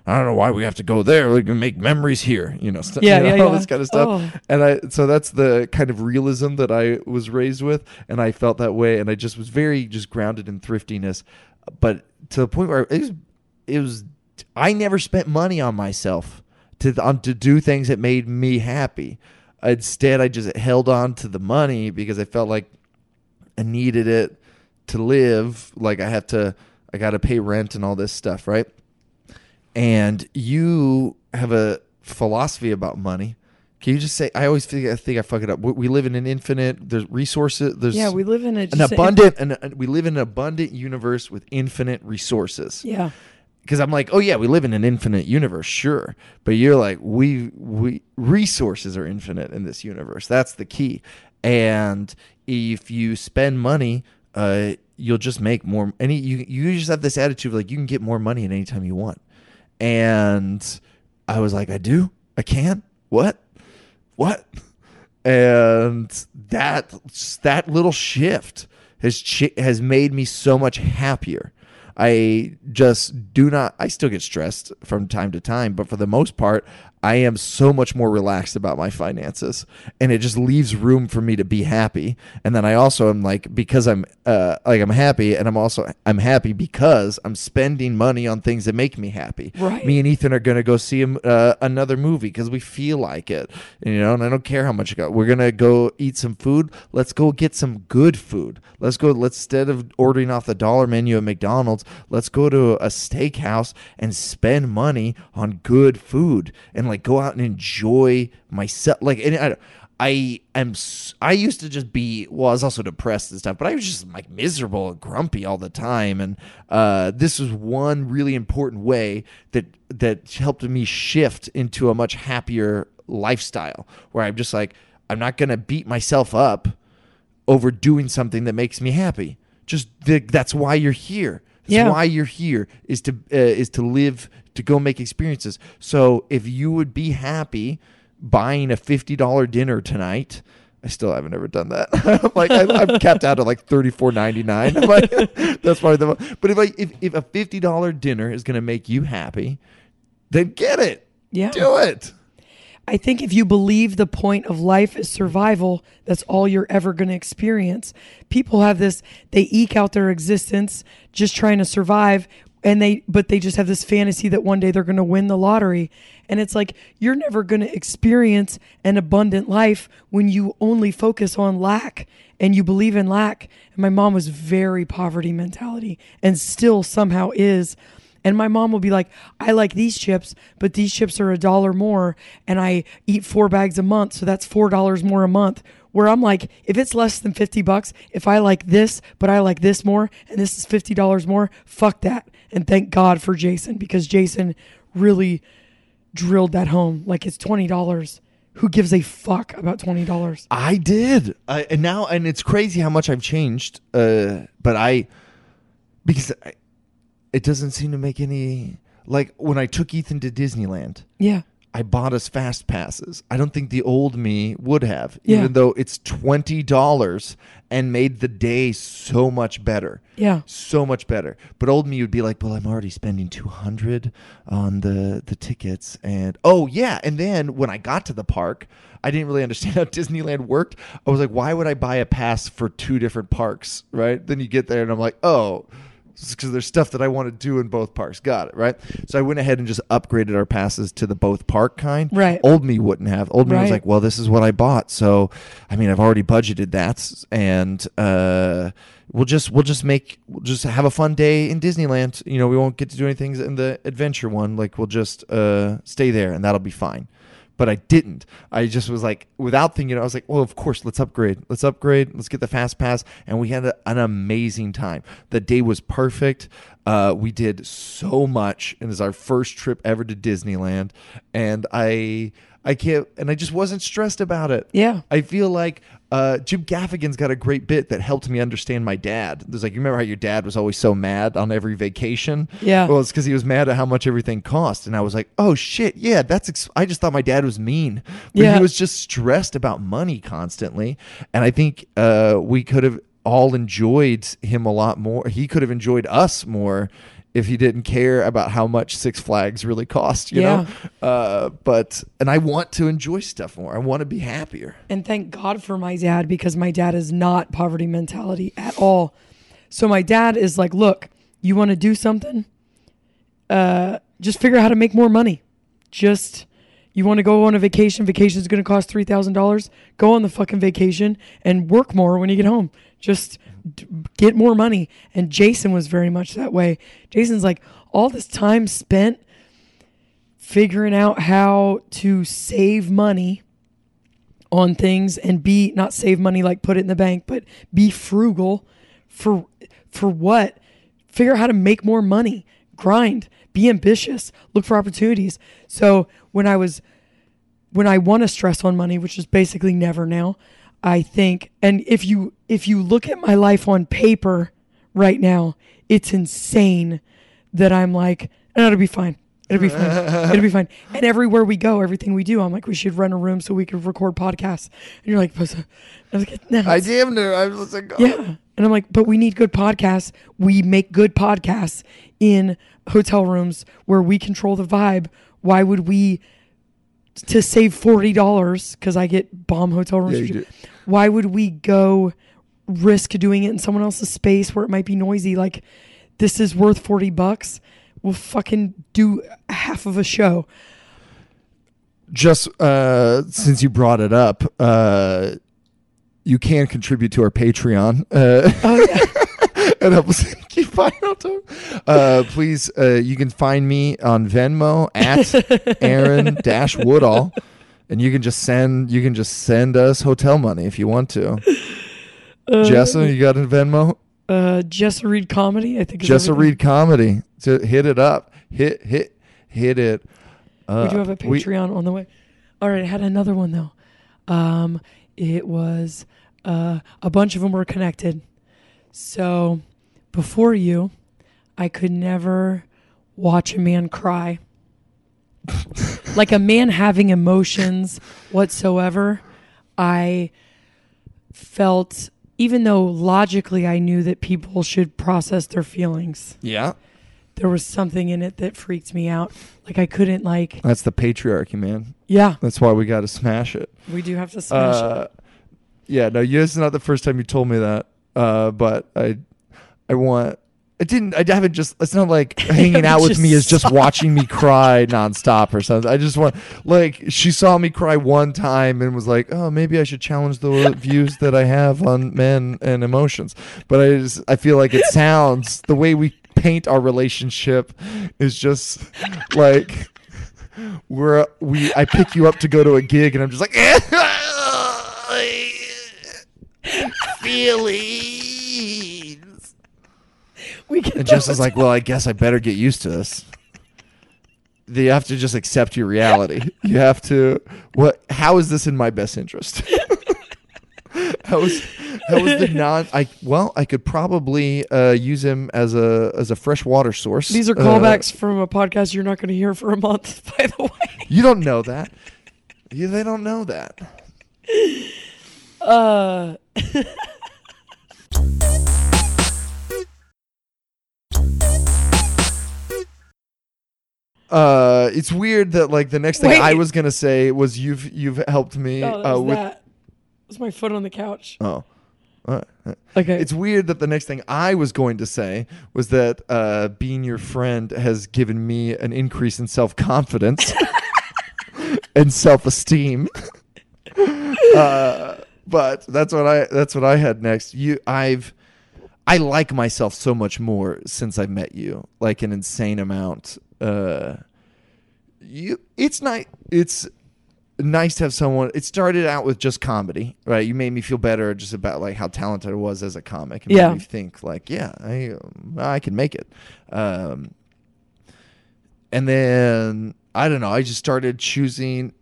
I don't know why we have to go there. We can make memories here, you know, st- Yeah, you know, yeah, (laughs) all yeah. this kind of stuff. Oh. And I, so that's the kind of realism that I was raised with, and I felt that way, and I just was very just grounded in thriftiness, but to the point where it was, it was, I never spent money on myself to on to do things that made me happy. Instead, I just held on to the money because I felt like I needed it to live. Like I have to, I got to pay rent and all this stuff, right? And you have a philosophy about money. Can you just say? I always think I think I fuck it up. We, live in an infinite. There's resources. There's Yeah, we live in a an abundant, and an, we live in an abundant universe with infinite resources Yeah, because I'm like, oh yeah, we live in an infinite universe, sure. But you're like, we we resources are infinite in this universe. That's the key. And if you spend money, uh, you'll just make more. Any you you just have this attitude of like you can get more money at any time you want. And I was like, I do, I can. What? What? And that that little shift has chi- has made me so much happier. I just do not. I still get stressed from time to time, but for the most part, I am so much more relaxed about my finances, and it just leaves room for me to be happy. And then I also am like because I'm uh, like I'm happy, and I'm also I'm happy because I'm spending money on things that make me happy. Right. Me and Ethan are gonna go see him, uh, another movie because we feel like it, you know. And I don't care how much it got. We're gonna go eat some food. Let's go get some good food. Let's go. Let's instead of ordering off the dollar menu at McDonald's, let's go to a steakhouse and spend money on good food and like go out and enjoy myself. Like, and I, I am. I used to just be. Well, I was also depressed and stuff, but I was just like miserable and grumpy all the time. And uh, this was one really important way that that helped me shift into a much happier lifestyle, where I'm just like, I'm not gonna beat myself up over doing something that makes me happy. Just th- that's why you're here. That's Yeah. why you're here is to uh, is to live to go make experiences. So if you would be happy buying a fifty dollar dinner tonight. I still haven't ever done that. (laughs) I'm like I, I'm capped out at like thirty four ninety nine. (laughs) Like (laughs) that's probably the. mo- But if I if, if a fifty dollar dinner is going to make you happy, then get it. Yeah. do it. I think if you believe the point of life is survival, that's all you're ever going to experience. People have this, they eke out their existence just trying to survive and they but they just have this fantasy that one day they're going to win the lottery. And it's like you're never going to experience an abundant life when you only focus on lack and you believe in lack. And my mom was very poverty mentality and still somehow is And my mom will be like, I like these chips, but these chips are a dollar more and I eat four bags a month, so that's four dollars more a month. Where I'm like, if it's less than 50 bucks, if I like this, but I like this more, and this is $50 more, fuck that. And thank God for Jason because Jason really drilled that home. Like it's $20. Who gives a fuck about $20? I did, I, and now and it's crazy how much I've changed. Uh, but I because I, it doesn't seem to make any like when I took Ethan to Disneyland. Yeah. I bought us fast passes. I don't think the old me would have, Yeah. even though it's twenty dollars and made the day so much better. Yeah. so much better. But old me would be like, "Well, I'm already spending two hundred on the the tickets," and oh yeah. And then when I got to the park, I didn't really understand (laughs) how Disneyland worked. I was like, "Why would I buy a pass for two different parks?" Right? Then you get there, and I'm like, "Oh." Because there's stuff that I want to do in both parks. Got it, right? So I went ahead and just upgraded our passes to the both park kind. Right. Old me wouldn't have. Old me was like, well, this is what I bought. So, I mean, I've already budgeted that, and uh, we'll just we'll just make we'll just have a fun day in Disneyland. You know, we won't get to do anything in the adventure one. Like, we'll just uh, stay there, and that'll be fine. But I didn't. I just was like, without thinking, I was like, well, of course, let's upgrade. Let's upgrade. Let's get the fast pass. And we had a, an amazing time. The day was perfect. Uh, we did so much, and it's our first trip ever to Disneyland. And I, I can't, and I just wasn't stressed about it. Yeah. I feel like uh, Jim Gaffigan's got a great bit that helped me understand my dad. There's like, you remember how your dad was always so mad on every vacation? Yeah. Well, it's because he was mad at how much everything cost, and I was like, oh shit, yeah, that's. Ex- I just thought my dad was mean, but Yeah. he was just stressed about money constantly, and I think uh, we could have all enjoyed him a lot more. He could have enjoyed us more. If he didn't care about how much Six Flags really cost, you Yeah. know, uh, but and I want to enjoy stuff more. I want to be happier. And thank God for my dad because my dad is not poverty mentality at all. So my dad is like, look, you want to do something? Uh, just figure out how to make more money. Just you want to go on a vacation. Vacation is going to cost three thousand dollars. Go on the fucking vacation and work more when you get home. Just d- get more money. And Jason was very much that way. Jason's like all this time spent figuring out how to save money on things and be not save money like put it in the bank but be frugal for for what figure out how to make more money grind be ambitious look for opportunities so when i was when i want to stress on money which is basically never now i think and if you if you look at my life on paper right now it's insane that i'm like no, it'll be fine It'll be fine. It'll be fine. And everywhere we go, everything we do, I'm like, we should rent a room so we could record podcasts. And you're like, "But, uh," I was like, no, I damn near. I was like, oh. yeah. And I'm like, but we need good podcasts. We make good podcasts in hotel rooms where we control the vibe. Why would we to save forty dollars because I get bomb hotel rooms? Yeah. Why would we go risk doing it in someone else's space where it might be noisy? Like this is worth forty bucks. We'll fucking do half of a show. just uh, since you brought it up, uh, you can contribute to our Patreon uh, Oh yeah. (laughs) and help us keep finding out. to- Uh, please, uh, you can find me on Venmo at (laughs) Aaron Dash Woodall, and you can just send you can just send us hotel money if you want to. Jessa, you got a Venmo? uh, Jessa Reed comedy. I think Jessa everything. Reed comedy. To hit it up, hit hit hit it. Uh, we do have a we- Patreon on the way. All right, I had another one though. Um, it was uh, a bunch of them were connected. So before you, I could never watch a man cry. (laughs) like a man having emotions whatsoever. I felt, even though logically I knew that people should process their feelings, yeah, there was something in it that freaked me out. Like I couldn't like, that's the patriarchy, man. yeah, That's why we got to smash it. we do have to smash Uh, it. yeah, no, you- this is not the first time you told me that. Uh, but I, I want. I didn't. I haven't just. It's not like (laughs) hanging out with me is (laughs) just watching me cry nonstop or something. I just want like she saw me cry one time and was like, oh, maybe I should challenge the (laughs) views that I have on men and emotions. But I just I feel like it sounds the way we paint our relationship is just like we're we I pick you up to go to a gig and I'm just like feelings. We get And is like, well, I guess I better get used to this. You have to just accept your reality. (laughs) You have to. What? How is this in my best interest? (laughs) how is how is the non? I well, I could probably uh, use him as a as a fresh water source. These are Uh, callbacks from a podcast you're not going to hear for a month. (laughs) By the way, you don't know that. You, they don't know that. uh, Uh, it's weird that like the next thing Wait. I was gonna say was you've you've helped me oh, that uh, was with that. was my foot on the couch. oh. Okay, It's weird that the next thing I was going to say was that uh, being your friend has given me an increase in self confidence (laughs) and self esteem. (laughs) uh, but that's what I that's what I had next. You, I've I like myself so much more since I met you, like an insane amount. Uh, you, it's nice. It's nice to have someone. It started out with just comedy, right? You made me feel better just about like how talented I was as a comic, and Yeah. made me think like, yeah, I um, I can make it. Um, and then I don't know. I just started choosing.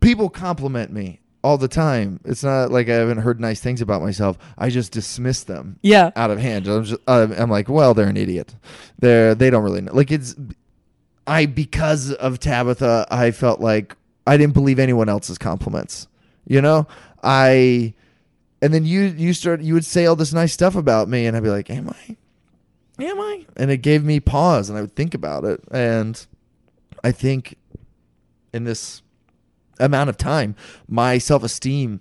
People compliment me all the time. It's not like I haven't heard nice things about myself. I just dismiss them yeah, out of hand. I'm just, uh, I'm like, well, they're an idiot. They're they don't really know. Like it's, I because of Tabitha, I felt like I didn't believe anyone else's compliments. You know, I, and then you you start you would say all this nice stuff about me, and I'd be like, am I, am I? And it gave me pause, and I would think about it, and I think in this amount of time, my self esteem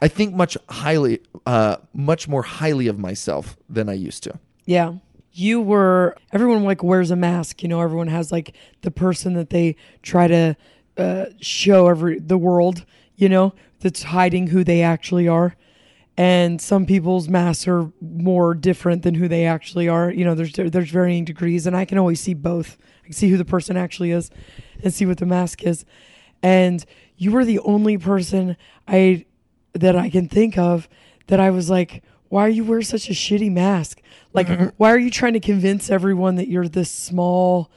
I think much highly, uh, much more highly of myself than I used to. yeah. You were everyone like wears a mask. You know, everyone has like the person that they try to uh, show every the world. You know, that's hiding who they actually are. And some people's masks are more different than who they actually are. You know, there's there's varying degrees, and I can always see both. I can see who the person actually is, and see what the mask is. And you were the only person I that I can think of that I was like, why you wearing such a shitty mask? Like, mm-hmm. why are you trying to convince everyone that you're this small,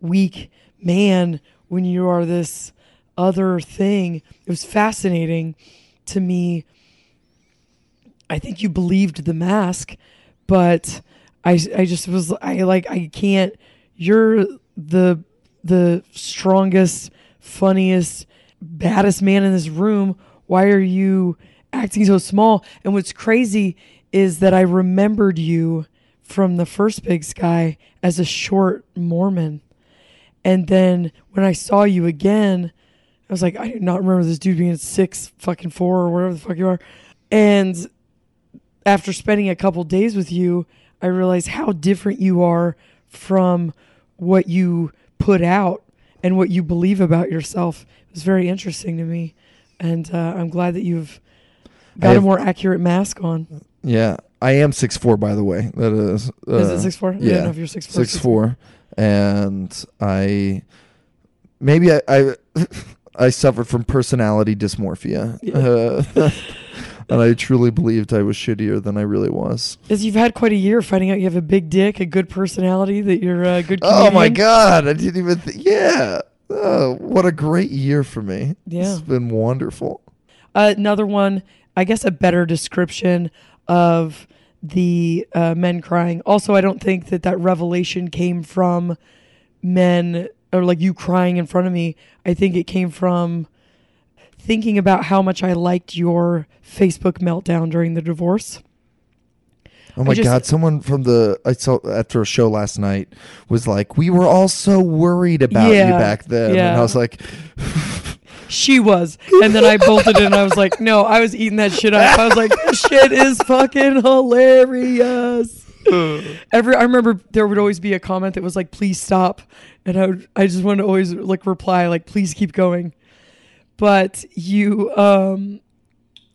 weak man when you are this other thing? It was fascinating to me. I think you believed the mask, but I, I just was I like I can't. You're the the strongest, funniest, baddest man in this room. Why are you acting so small? And what's crazy is that I remembered you from the first Big Sky as a short Mormon. And then when I saw you again, I was like, I did not remember this dude being six fucking four or whatever the fuck you are. And after spending a couple days with you, I realized how different you are from what you put out and what you believe about yourself. It was very interesting to me. And uh, I'm glad that you've got a more accurate mask on. Yeah, I am six four, by the way. That is. Uh, Is it six four? I Yeah, don't know if you're six four. six four, and I maybe I I, (laughs) I suffered from personality dysmorphia, uh, (laughs) and I truly believed I was shittier than I really was. Is you've had quite a year finding out you have a big dick, a good personality, that you're a good. Oh my god, I didn't even. Th- yeah. Oh, what a great year for me. Yeah. It's been wonderful. Uh, another one, I guess, a better description of the uh, men crying. Also, I don't think that that revelation came from men or like you crying in front of me. I think it came from thinking about how much I liked your Facebook meltdown during the divorce. Oh my just- god! Someone from the I saw after a show last night was like, "We were all so worried about Yeah, you back then," and yeah. I was like, She was, and then I bolted in. and I was like, "No, I was eating that shit up." I was like, "This shit is fucking hilarious." (laughs) Every I remember there would always be a comment that was like, "Please stop," and I would, I just wanted to always like reply like, "Please keep going." But you, um,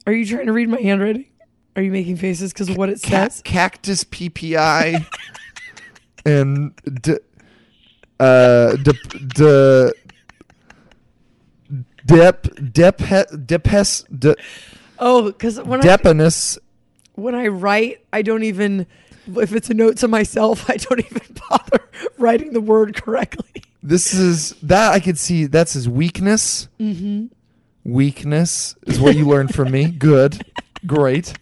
are you trying to read my handwriting? Are you making faces because of what it Ca- says? "Cactus PPI." (laughs) and d- uh, de, de, dep, dep, depes, de, Oh, because when I when I write, I don't even if it's a note to myself, (laughs) I don't even bother (laughs) writing the word correctly. This is that I could see. That's his weakness. Mm-hmm. Weakness is what you learned from me. (laughs) Good, great.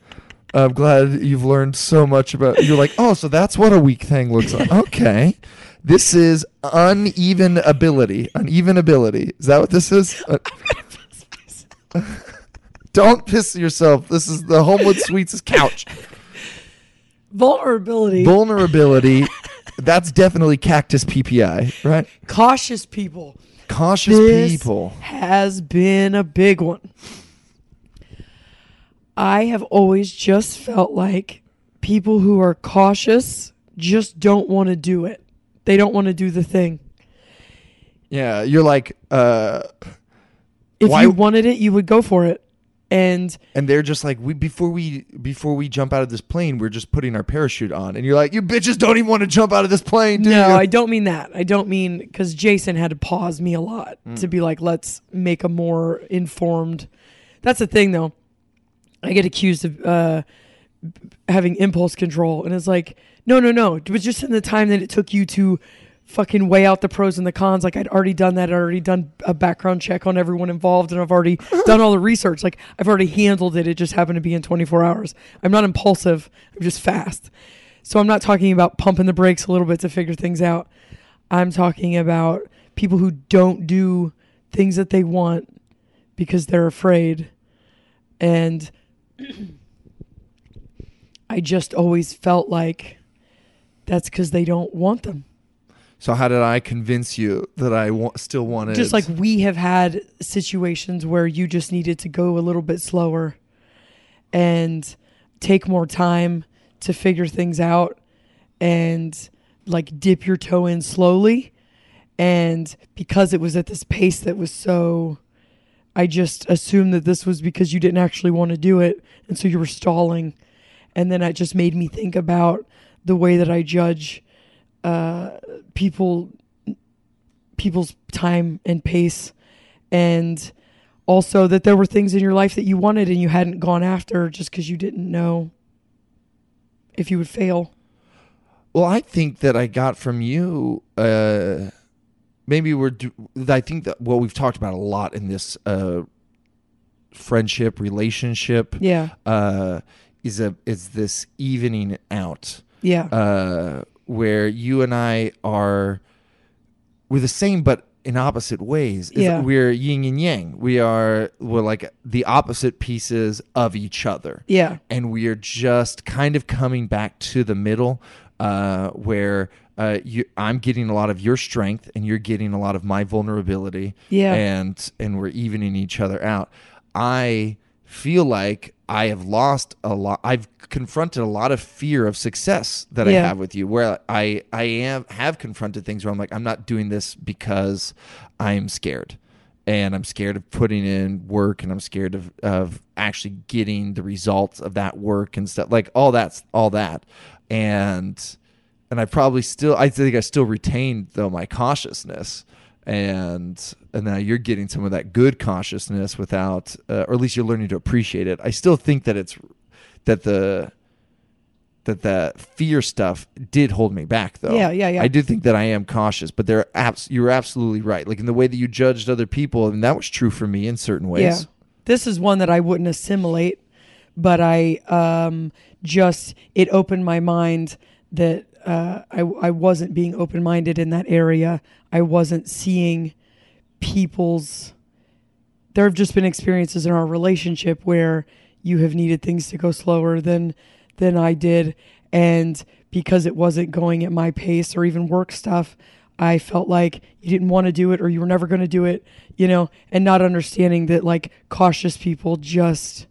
I'm glad you've learned so much about. You're like, oh, so that's what a weak thing looks like. Okay, this is uneven ability. Uneven ability. Is that what this is? (laughs) Uh, (laughs) don't piss yourself. This is the Homewood Suites' couch. (laughs) Vulnerability. Vulnerability. That's definitely cactus PPI, right? Cautious people. Cautious This people. has been a big one. I have always just felt like people who are cautious just don't want to do it. They don't want to do the thing. Yeah, you're like, uh, If Why- you wanted it, you would go for it. And and they're just like, we before we before we jump out of this plane, we're just putting our parachute on, and you're like, you bitches don't even want to jump out of this plane, do no, you? I don't mean that. I don't mean because Jason had to pause me a lot Mm. to be like, let's make a more informed. That's the thing, though. I get accused of uh, having impulse control, and it's like, no, no, no. It was just in the time that it took you to fucking weigh out the pros and the cons. Like I'd already done that. I'd already done a background check on everyone involved, and I've already (laughs) done all the research. Like I've already handled it. It just happened to be in 24 hours. I'm not impulsive. I'm just fast. So I'm not talking about pumping the brakes a little bit to figure things out. I'm talking about people who don't do things that they want because they're afraid. And I just always felt like that's because they don't want them. So how did I convince you that I wa- still wanted? Just like we have had situations where you just needed to go a little bit slower and take more time to figure things out and like dip your toe in slowly. And because it was at this pace that was so, I just assumed that this was because you didn't actually want to do it. And so you were stalling. And then it just made me think about the way that I judge uh, people people's time and pace and also that there were things in your life that you wanted and you hadn't gone after just because you didn't know if you would fail Well, I think that I got from you. Uh, maybe we're. Do- I think that what we've talked about a lot in this uh, friendship relationship yeah uh, is a is this evening out. yeah uh, where you and I are we're the same but in opposite ways. It's- Yeah. We're yin and yang. We are we're like the opposite pieces of each other. yeah And we are just kind of coming back to the middle uh, where uh, you, I'm getting a lot of your strength and you're getting a lot of my vulnerability. Yeah. And and we're evening each other out. I feel like I have lost a lot. I've confronted a lot of fear of success that I have with you, where I I am have confronted things where I'm like I'm not doing this because I'm scared, and I'm scared of putting in work, and I'm scared of of actually getting the results of that work and stuff like all that's all that, and and I probably still I think I still retained though my cautiousness and and now you're getting some of that good consciousness without uh, or at least you're learning to appreciate it. I still think that it's that the that the fear stuff did hold me back though. Yeah, yeah, yeah. I do think that I am cautious, but there abs- you're absolutely right. Like in the way that you judged other people and that was true for me in certain ways. Yeah. This is one that I wouldn't assimilate, but I um, just, it opened my mind that uh, I, I wasn't being open minded in that area. I wasn't seeing people's. There have just been experiences in our relationship where you have needed things to go slower than than I did, and because it wasn't going at my pace or even work stuff, I felt like you didn't want to do it or you were never going to do it, you know, and not understanding that like cautious people just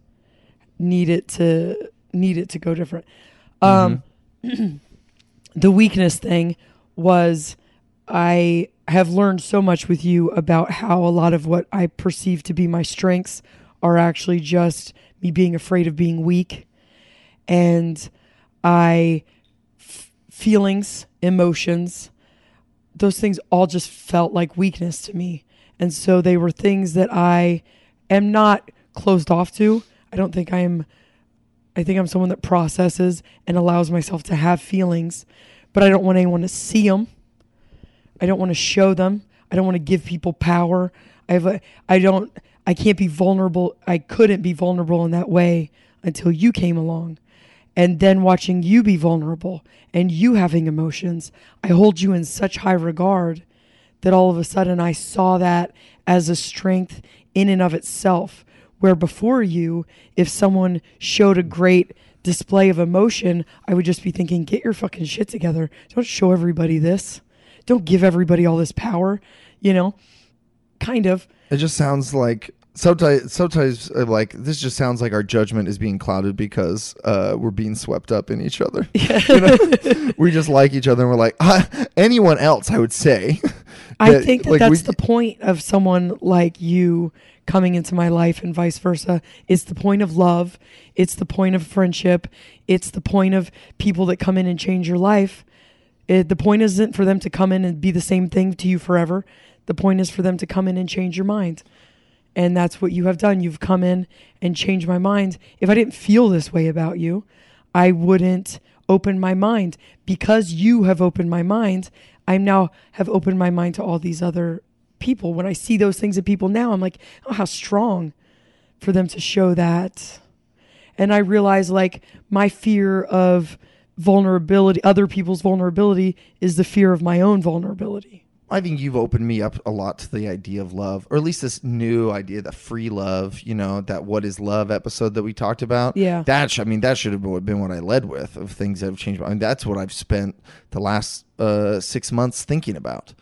need it to need it to go different. Um (clears throat) the weakness thing was I have learned so much with you about how a lot of what I perceive to be my strengths are actually just me being afraid of being weak. And I f- feelings, emotions, those things all just felt like weakness to me. And so they were things that I am not closed off to. I don't think I'm I think I'm someone that processes and allows myself to have feelings, but I don't want anyone to see them. I don't want to show them. I don't want to give people power. I have a, I don't I can't be vulnerable. I couldn't be vulnerable in that way until you came along. And then watching you be vulnerable and you having emotions, I hold you in such high regard that all of a sudden I saw that as a strength in and of itself. Where before you, if someone showed a great display of emotion, I would just be thinking, get your fucking shit together. Don't show everybody this. Don't give everybody all this power, you know? Kind of. It just sounds like sometimes sometimes uh, like this just sounds like our judgment is being clouded because uh, we're being swept up in each other. (laughs) (laughs) You know? we just like each other and we're like ah, anyone else. I would say. I (laughs) think that like, that's we- the point of someone like you coming into my life and vice versa. It's the point of love. It's the point of friendship. It's the point of people that come in and change your life. It, the point isn't for them to come in and be the same thing to you forever. The point is for them to come in and change your mind. And that's what you have done. You've come in and changed my mind. If I didn't feel this way about you, I wouldn't open my mind. Because you have opened my mind, I now have opened my mind to all these other people. When I see those things in people now, I'm like, oh, how strong for them to show that. And I realize like my fear of vulnerability, other people's vulnerability, is the fear of my own vulnerability. I think you've opened me up a lot to the idea of love, or at least this new idea, the free love. You know, that "What Is Love" episode that we talked about. Yeah. that sh- I mean, that should have been what I led with of things that have changed. I mean, that's what I've spent the last uh, six months thinking about,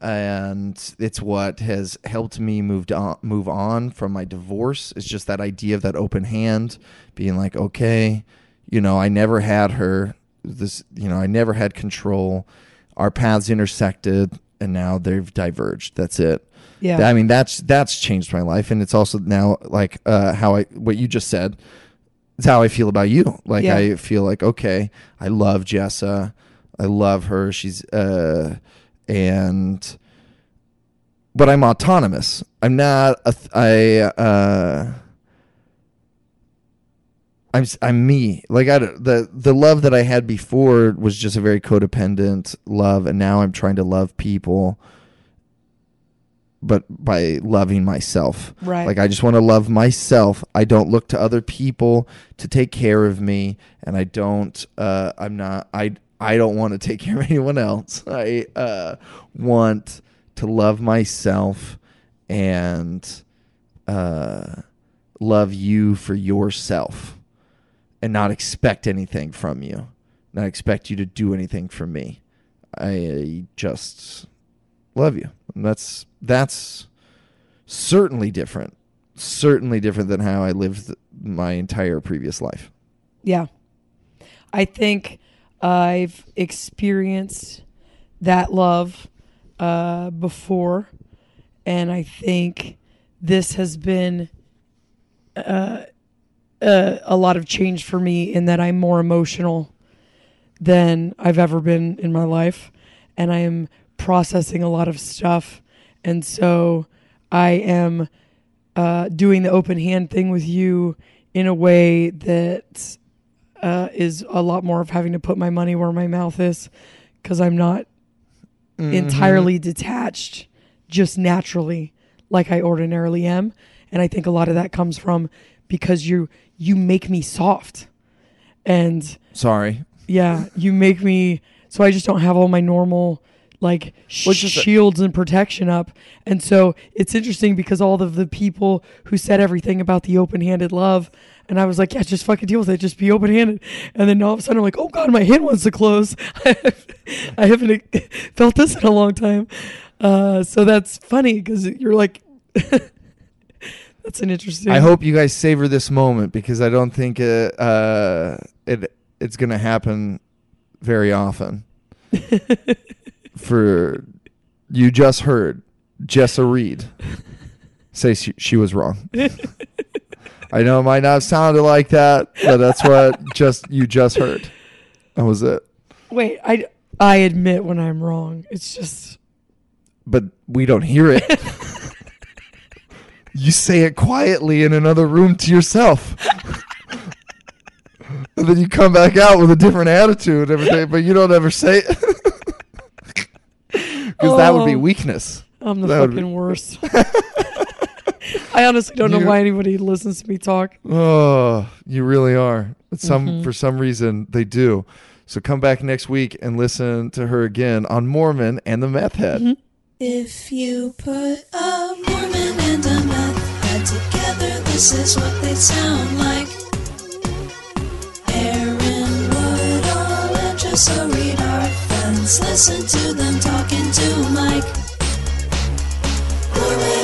and it's what has helped me moved on, move on from my divorce. It's just that idea of that open hand, being like, okay, you know, I never had her. This, you know, I never had control. Our paths intersected, and now they've diverged. That's it. Yeah. I mean, that's that's changed my life, and it's also now like uh, how I what you just said. It's how I feel about you. Like Yeah. I feel like okay, I love Jessa. I love her. She's uh, and but I'm autonomous. I'm not a th- I uh I'm I'm me. Like I the the love that I had before was just a very codependent love and now I'm trying to love people but by loving myself. Right. Like I just want to love myself. I don't look to other people to take care of me and I don't uh I'm not I I don't want to take care of (laughs) anyone else. I uh want to love myself and uh love you for yourself and not expect anything from you. Not expect you to do anything for me. I just love you. And that's that's certainly different. Certainly different than how I lived my entire previous life. Yeah. I think I've experienced that love uh, before. And I think this has been uh, uh, a lot of change for me in that I'm more emotional than I've ever been in my life. And I am processing a lot of stuff. And so I am uh, doing the open hand thing with you in a way that uh, is a lot more of having to put my money where my mouth is because I'm not entirely detached just naturally like I ordinarily am. And I think a lot of that comes from because you you make me soft. And Sorry. yeah, you make me so I just don't have all my normal like a- shields and protection up. And so it's interesting because all of the people who said everything about the open-handed love and I was like, yeah, just fucking deal with it. Just be open-handed. And then all of a sudden I'm like, oh god, my hand wants to close. (laughs) I haven't (laughs) felt this in a long time. Uh, so that's funny because you're like, (laughs) that's an interesting. I hope you guys savor this moment because I don't think it, uh, it it's going to happen very often. For you just heard Jessa Reed say she, she was wrong. (laughs) I know it might not have sounded like that, but that's what just you just heard. That was it. Wait, I I admit when I'm wrong. It's just but we don't hear it. (laughs) you say it quietly in another room to yourself. and then you come back out with a different attitude and everything, but you don't ever say it. (laughs) Because that would be Oh. weakness. I'm the That would be- fucking worst. (laughs) I honestly don't know why anybody listens to me talk. Oh, you really are. Some Mm-hmm. for some reason they do. So come back next week and listen to her again on Mormon and the Meth Head. Mm-hmm. If you put a Mormon and a meth head together, this is what they sound like. Aaron Woodall and Jessa Reed Listen to them talking to Mike. Hooray!